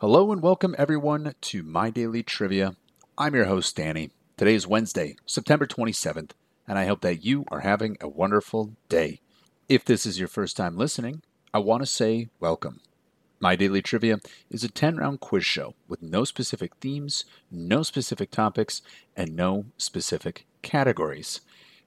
Hello and welcome everyone to My Daily Trivia. I'm your host, Danny. Today is Wednesday, September 27th, and I hope that you are having a wonderful day. If this is your first time listening, I want to say welcome. My Daily Trivia is a 10 round quiz show with no specific themes, no specific topics, and no specific categories.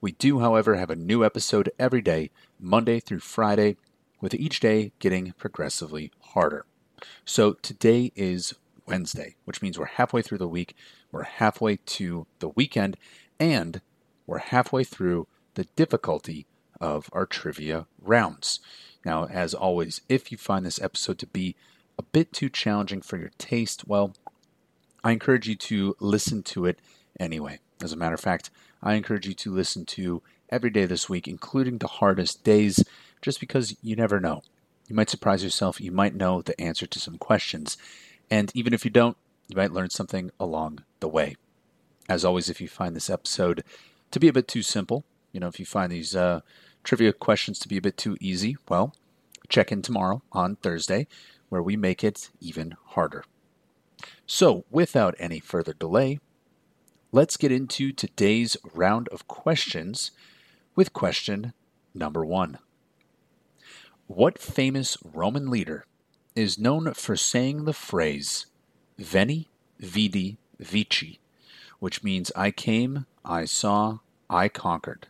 We do, however, have a new episode every day, Monday through Friday, with each day getting progressively harder. So today is Wednesday, which means we're halfway through the week, we're halfway to the weekend, and we're halfway through the difficulty of our trivia rounds. Now, as always, if you find this episode to be a bit too challenging for your taste, well, I encourage you to listen to it anyway. As a matter of fact, I encourage you to listen to every day this week, including the hardest days, just because you never know. You might surprise yourself. You might know the answer to some questions. And even if you don't, you might learn something along the way. As always, if you find this episode to be a bit too simple, you know, if you find these uh, trivia questions to be a bit too easy, well, check in tomorrow on Thursday where we make it even harder. So, without any further delay, let's get into today's round of questions with question number one. What famous Roman leader is known for saying the phrase Veni, Vidi, Vici, which means I came, I saw, I conquered?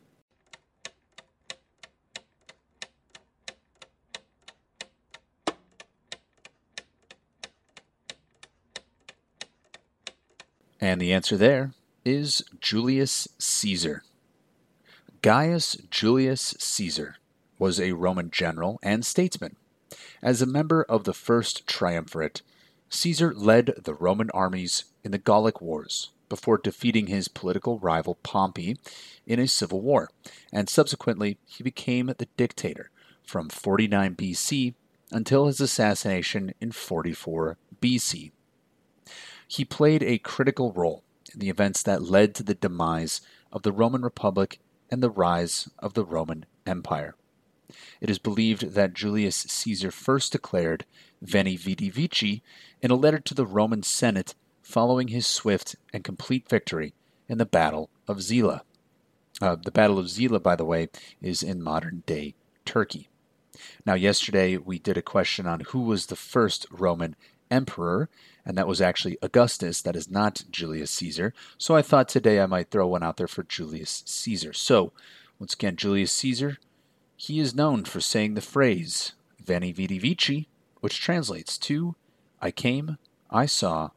And the answer there is Julius Caesar. Gaius Julius Caesar was a Roman general and statesman. As a member of the First Triumvirate, Caesar led the Roman armies in the Gallic Wars before defeating his political rival Pompey in a civil war, and subsequently he became the dictator from 49 BC until his assassination in 44 BC. He played a critical role in the events that led to the demise of the Roman Republic and the rise of the Roman Empire. It is believed that Julius Caesar first declared Veni Vidi Vici in a letter to the Roman Senate following his swift and complete victory in the Battle of Zela. Uh, the Battle of Zela, by the way, is in modern day Turkey. Now, yesterday we did a question on who was the first Roman emperor, and that was actually Augustus. That is not Julius Caesar. So I thought today I might throw one out there for Julius Caesar. So, once again, Julius Caesar, he is known for saying the phrase Veni Vidi Vici, which translates to I came, I saw,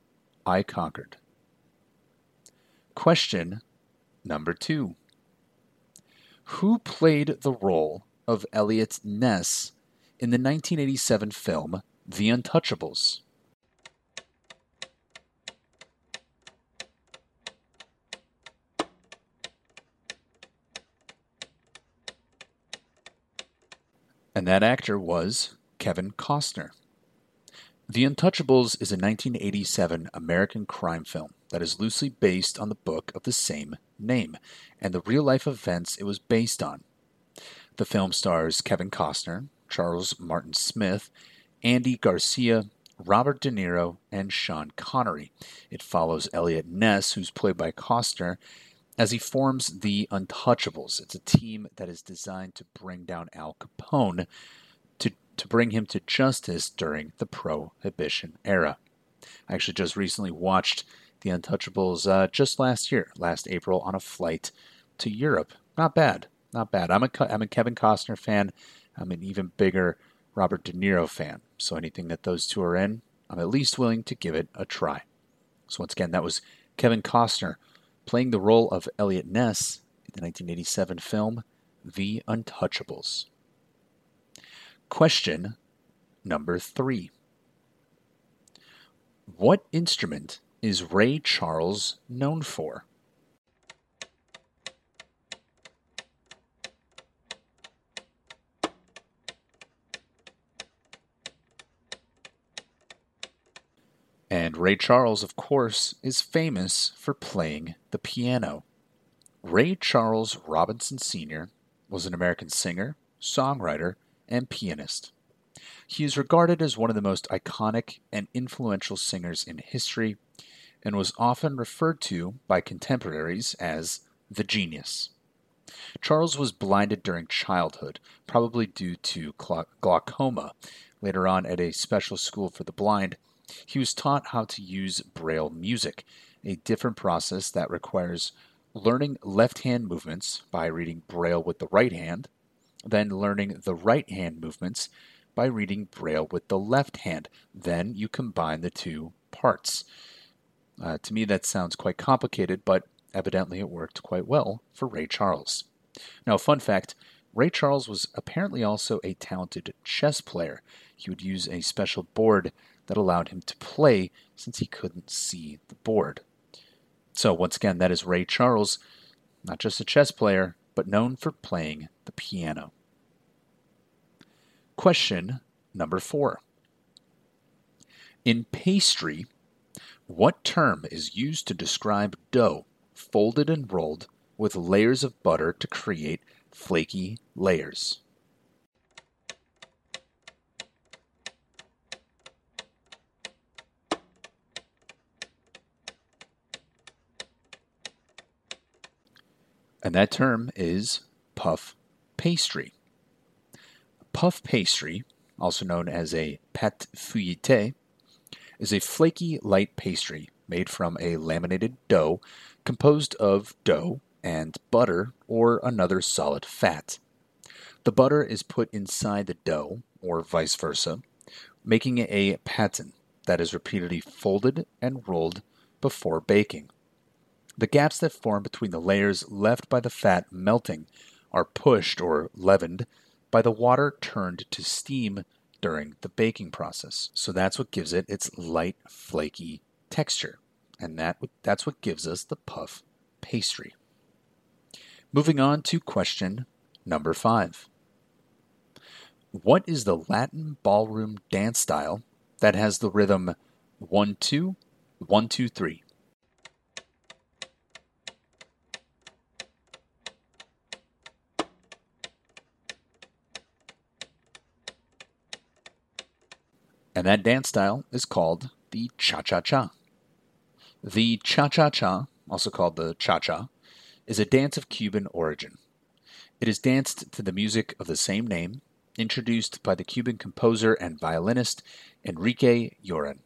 I conquered. Question number two Who played the role of Eliot Ness in the 1987 film The Untouchables? And that actor was Kevin Costner. The Untouchables is a 1987 American crime film that is loosely based on the book of the same name and the real life events it was based on. The film stars Kevin Costner, Charles Martin Smith, Andy Garcia, Robert De Niro, and Sean Connery. It follows Eliot Ness, who's played by Costner, as he forms the Untouchables. It's a team that is designed to bring down Al Capone, to, to bring him to justice during the Prohibition era. I actually just recently watched the Untouchables uh, just last year, last April, on a flight to Europe. Not bad, not bad. I'm a, I'm a Kevin Costner fan. I'm an even bigger Robert De Niro fan. So anything that those two are in, I'm at least willing to give it a try. So once again, that was Kevin Costner playing the role of Eliot Ness in the 1987 film The Untouchables. Question number three What instrument is Ray Charles known for? And Ray Charles, of course, is famous for playing the piano. Ray Charles Robinson Sr. was an American singer, songwriter, and pianist. He is regarded as one of the most iconic and influential singers in history and was often referred to by contemporaries as the genius. Charles was blinded during childhood, probably due to glaucoma. Later on, at a special school for the blind, he was taught how to use Braille music, a different process that requires learning left hand movements by reading Braille with the right hand, then learning the right hand movements by reading Braille with the left hand. Then you combine the two parts. Uh, to me, that sounds quite complicated, but evidently it worked quite well for Ray Charles. Now, fun fact Ray Charles was apparently also a talented chess player. He would use a special board that allowed him to play since he couldn't see the board. So, once again, that is Ray Charles, not just a chess player, but known for playing the piano. Question number four. In pastry, what term is used to describe dough folded and rolled with layers of butter to create flaky layers? And that term is puff pastry. Puff pastry, also known as a pâte feuilletée, is a flaky, light pastry made from a laminated dough composed of dough and butter or another solid fat. The butter is put inside the dough, or vice versa, making a pattern that is repeatedly folded and rolled before baking. The gaps that form between the layers left by the fat melting are pushed or leavened by the water turned to steam during the baking process. So that's what gives it its light, flaky texture. And that, that's what gives us the puff pastry. Moving on to question number five. What is the Latin ballroom dance style that has the rhythm 1 2 1 2 3? And that dance style is called the cha cha cha. The cha cha cha, also called the cha cha, is a dance of Cuban origin. It is danced to the music of the same name, introduced by the Cuban composer and violinist Enrique Jorrin.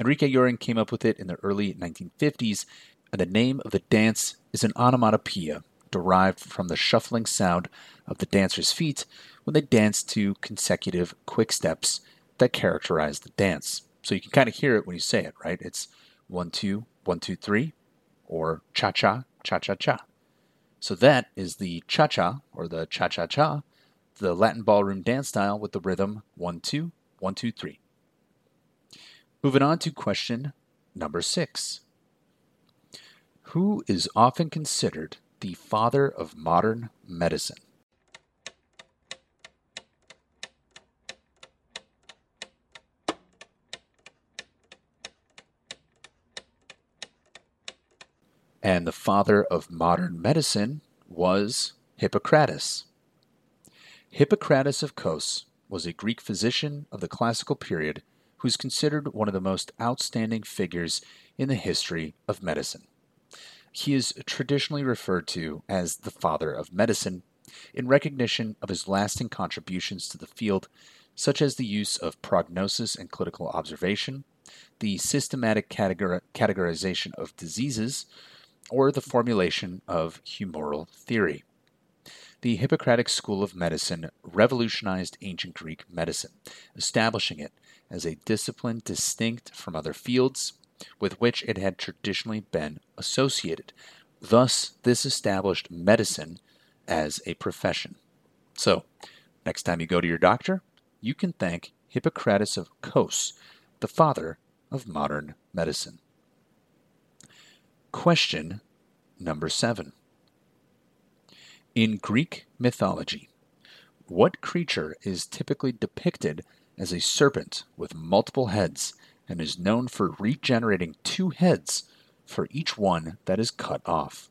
Enrique Jorrin came up with it in the early 1950s, and the name of the dance is an onomatopoeia derived from the shuffling sound of the dancer's feet when they dance to consecutive quick steps that characterize the dance. So you can kind of hear it when you say it, right? It's one, two, one, two, three, or cha cha, cha cha cha. So that is the cha cha, or the cha cha cha, the Latin ballroom dance style with the rhythm one, two, one, two, three. Moving on to question number six. Who is often considered the father of modern medicine? And the father of modern medicine was Hippocrates. Hippocrates of Kos was a Greek physician of the classical period who is considered one of the most outstanding figures in the history of medicine. He is traditionally referred to as the father of medicine in recognition of his lasting contributions to the field, such as the use of prognosis and clinical observation, the systematic categor- categorization of diseases, or the formulation of humoral theory. The Hippocratic school of medicine revolutionized ancient Greek medicine, establishing it as a discipline distinct from other fields with which it had traditionally been associated. Thus, this established medicine as a profession. So, next time you go to your doctor, you can thank Hippocrates of Kos, the father of modern medicine. Question number seven. In Greek mythology, what creature is typically depicted as a serpent with multiple heads and is known for regenerating two heads for each one that is cut off?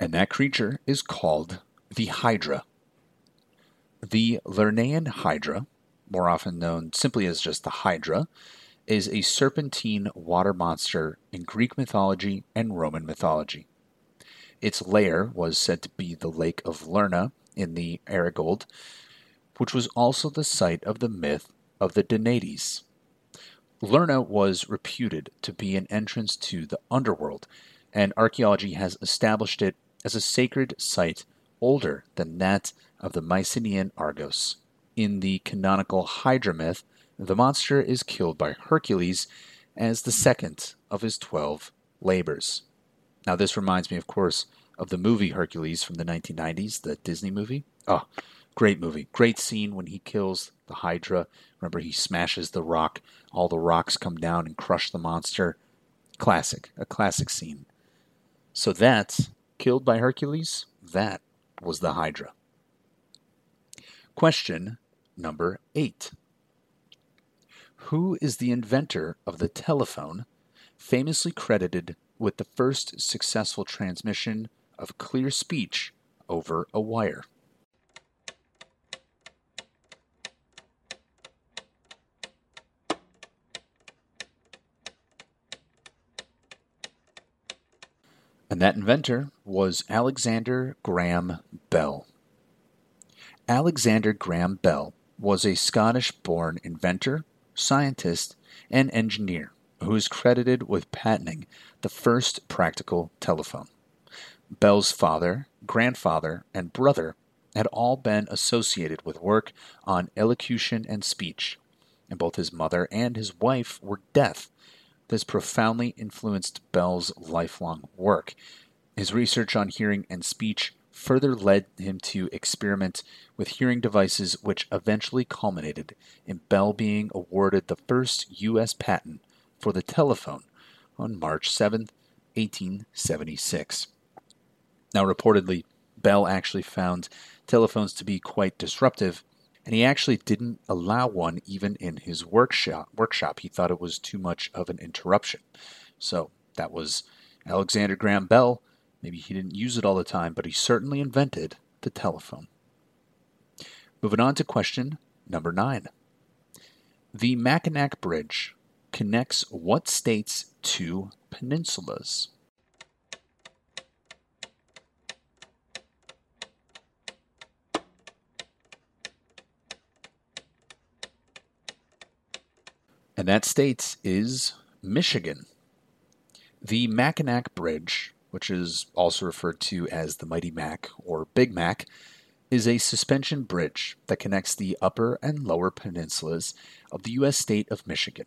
And that creature is called the Hydra. The Lernaean Hydra, more often known simply as just the Hydra, is a serpentine water monster in Greek mythology and Roman mythology. Its lair was said to be the Lake of Lerna in the Argolid, which was also the site of the myth of the Danaides. Lerna was reputed to be an entrance to the underworld, and archaeology has established it as a sacred site older than that of the Mycenaean Argos. In the canonical Hydra myth, the monster is killed by Hercules as the second of his twelve labors. Now, this reminds me, of course, of the movie Hercules from the 1990s, the Disney movie. Oh, great movie. Great scene when he kills the Hydra. Remember, he smashes the rock, all the rocks come down and crush the monster. Classic, a classic scene. So that, killed by Hercules, that was the Hydra. Question number eight Who is the inventor of the telephone, famously credited with the first successful transmission of clear speech over a wire? And that inventor was Alexander Graham Bell. Alexander Graham Bell was a Scottish born inventor, scientist, and engineer who is credited with patenting the first practical telephone. Bell's father, grandfather, and brother had all been associated with work on elocution and speech, and both his mother and his wife were deaf this profoundly influenced Bell's lifelong work. His research on hearing and speech further led him to experiment with hearing devices, which eventually culminated in Bell being awarded the first U.S. patent for the telephone on March 7, 1876. Now, reportedly, Bell actually found telephones to be quite disruptive and he actually didn't allow one even in his workshop. Workshop, he thought it was too much of an interruption. So that was Alexander Graham Bell. Maybe he didn't use it all the time, but he certainly invented the telephone. Moving on two question number nine. The Mackinac Bridge connects what state's to peninsulas? And that state is Michigan. The Mackinac Bridge, which is also referred to as the Mighty Mac or Big Mac, is a suspension bridge that connects the upper and lower peninsulas of the U.S. state of Michigan.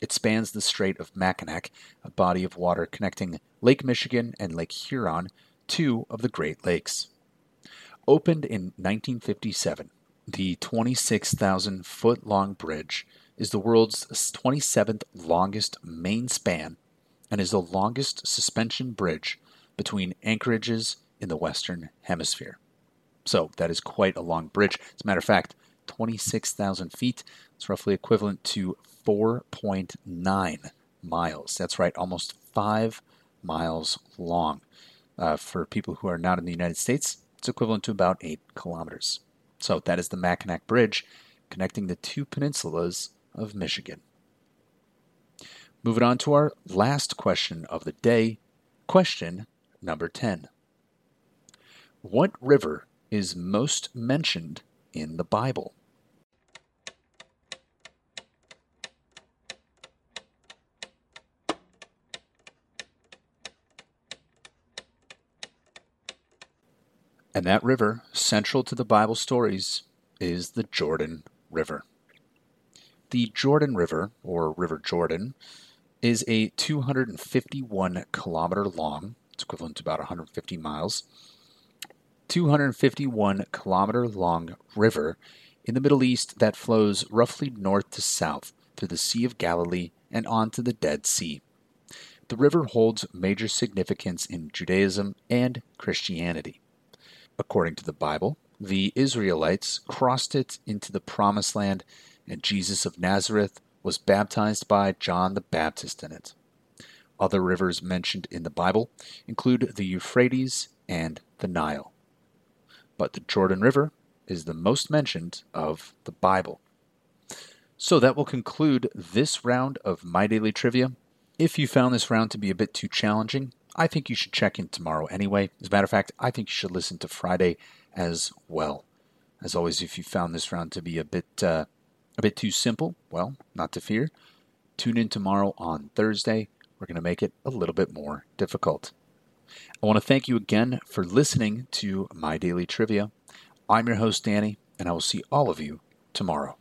It spans the Strait of Mackinac, a body of water connecting Lake Michigan and Lake Huron, two of the Great Lakes. Opened in 1957, the 26,000 foot long bridge is the world's 27th longest main span and is the longest suspension bridge between anchorages in the Western Hemisphere. So that is quite a long bridge. As a matter of fact, 26,000 feet. It's roughly equivalent to 4.9 miles. That's right, almost five miles long. Uh, for people who are not in the United States, it's equivalent to about eight kilometers. So that is the Mackinac Bridge connecting the two peninsulas of Michigan. Moving on to our last question of the day. Question number 10. What river is most mentioned in the Bible? And that river, central to the Bible stories, is the Jordan River. The Jordan River, or River Jordan, is a 251 kilometer long, it's equivalent to about 150 miles, 251 kilometer long river in the Middle East that flows roughly north to south through the Sea of Galilee and onto the Dead Sea. The river holds major significance in Judaism and Christianity. According to the Bible, the Israelites crossed it into the Promised Land and Jesus of Nazareth was baptized by John the Baptist in it. other rivers mentioned in the Bible include the Euphrates and the Nile. But the Jordan River is the most mentioned of the Bible. So that will conclude this round of My Daily Trivia. If you found this round to be a bit too challenging, I think you should check in tomorrow anyway. As a matter of fact, I think you should listen to Friday as well. As always, if you found this round to be a bit uh, a bit too simple, well, not to fear. Tune in tomorrow on Thursday. We're going to make it a little bit more difficult. I want to thank you again for listening to My Daily Trivia. I'm your host, Danny, and I will see all of you tomorrow.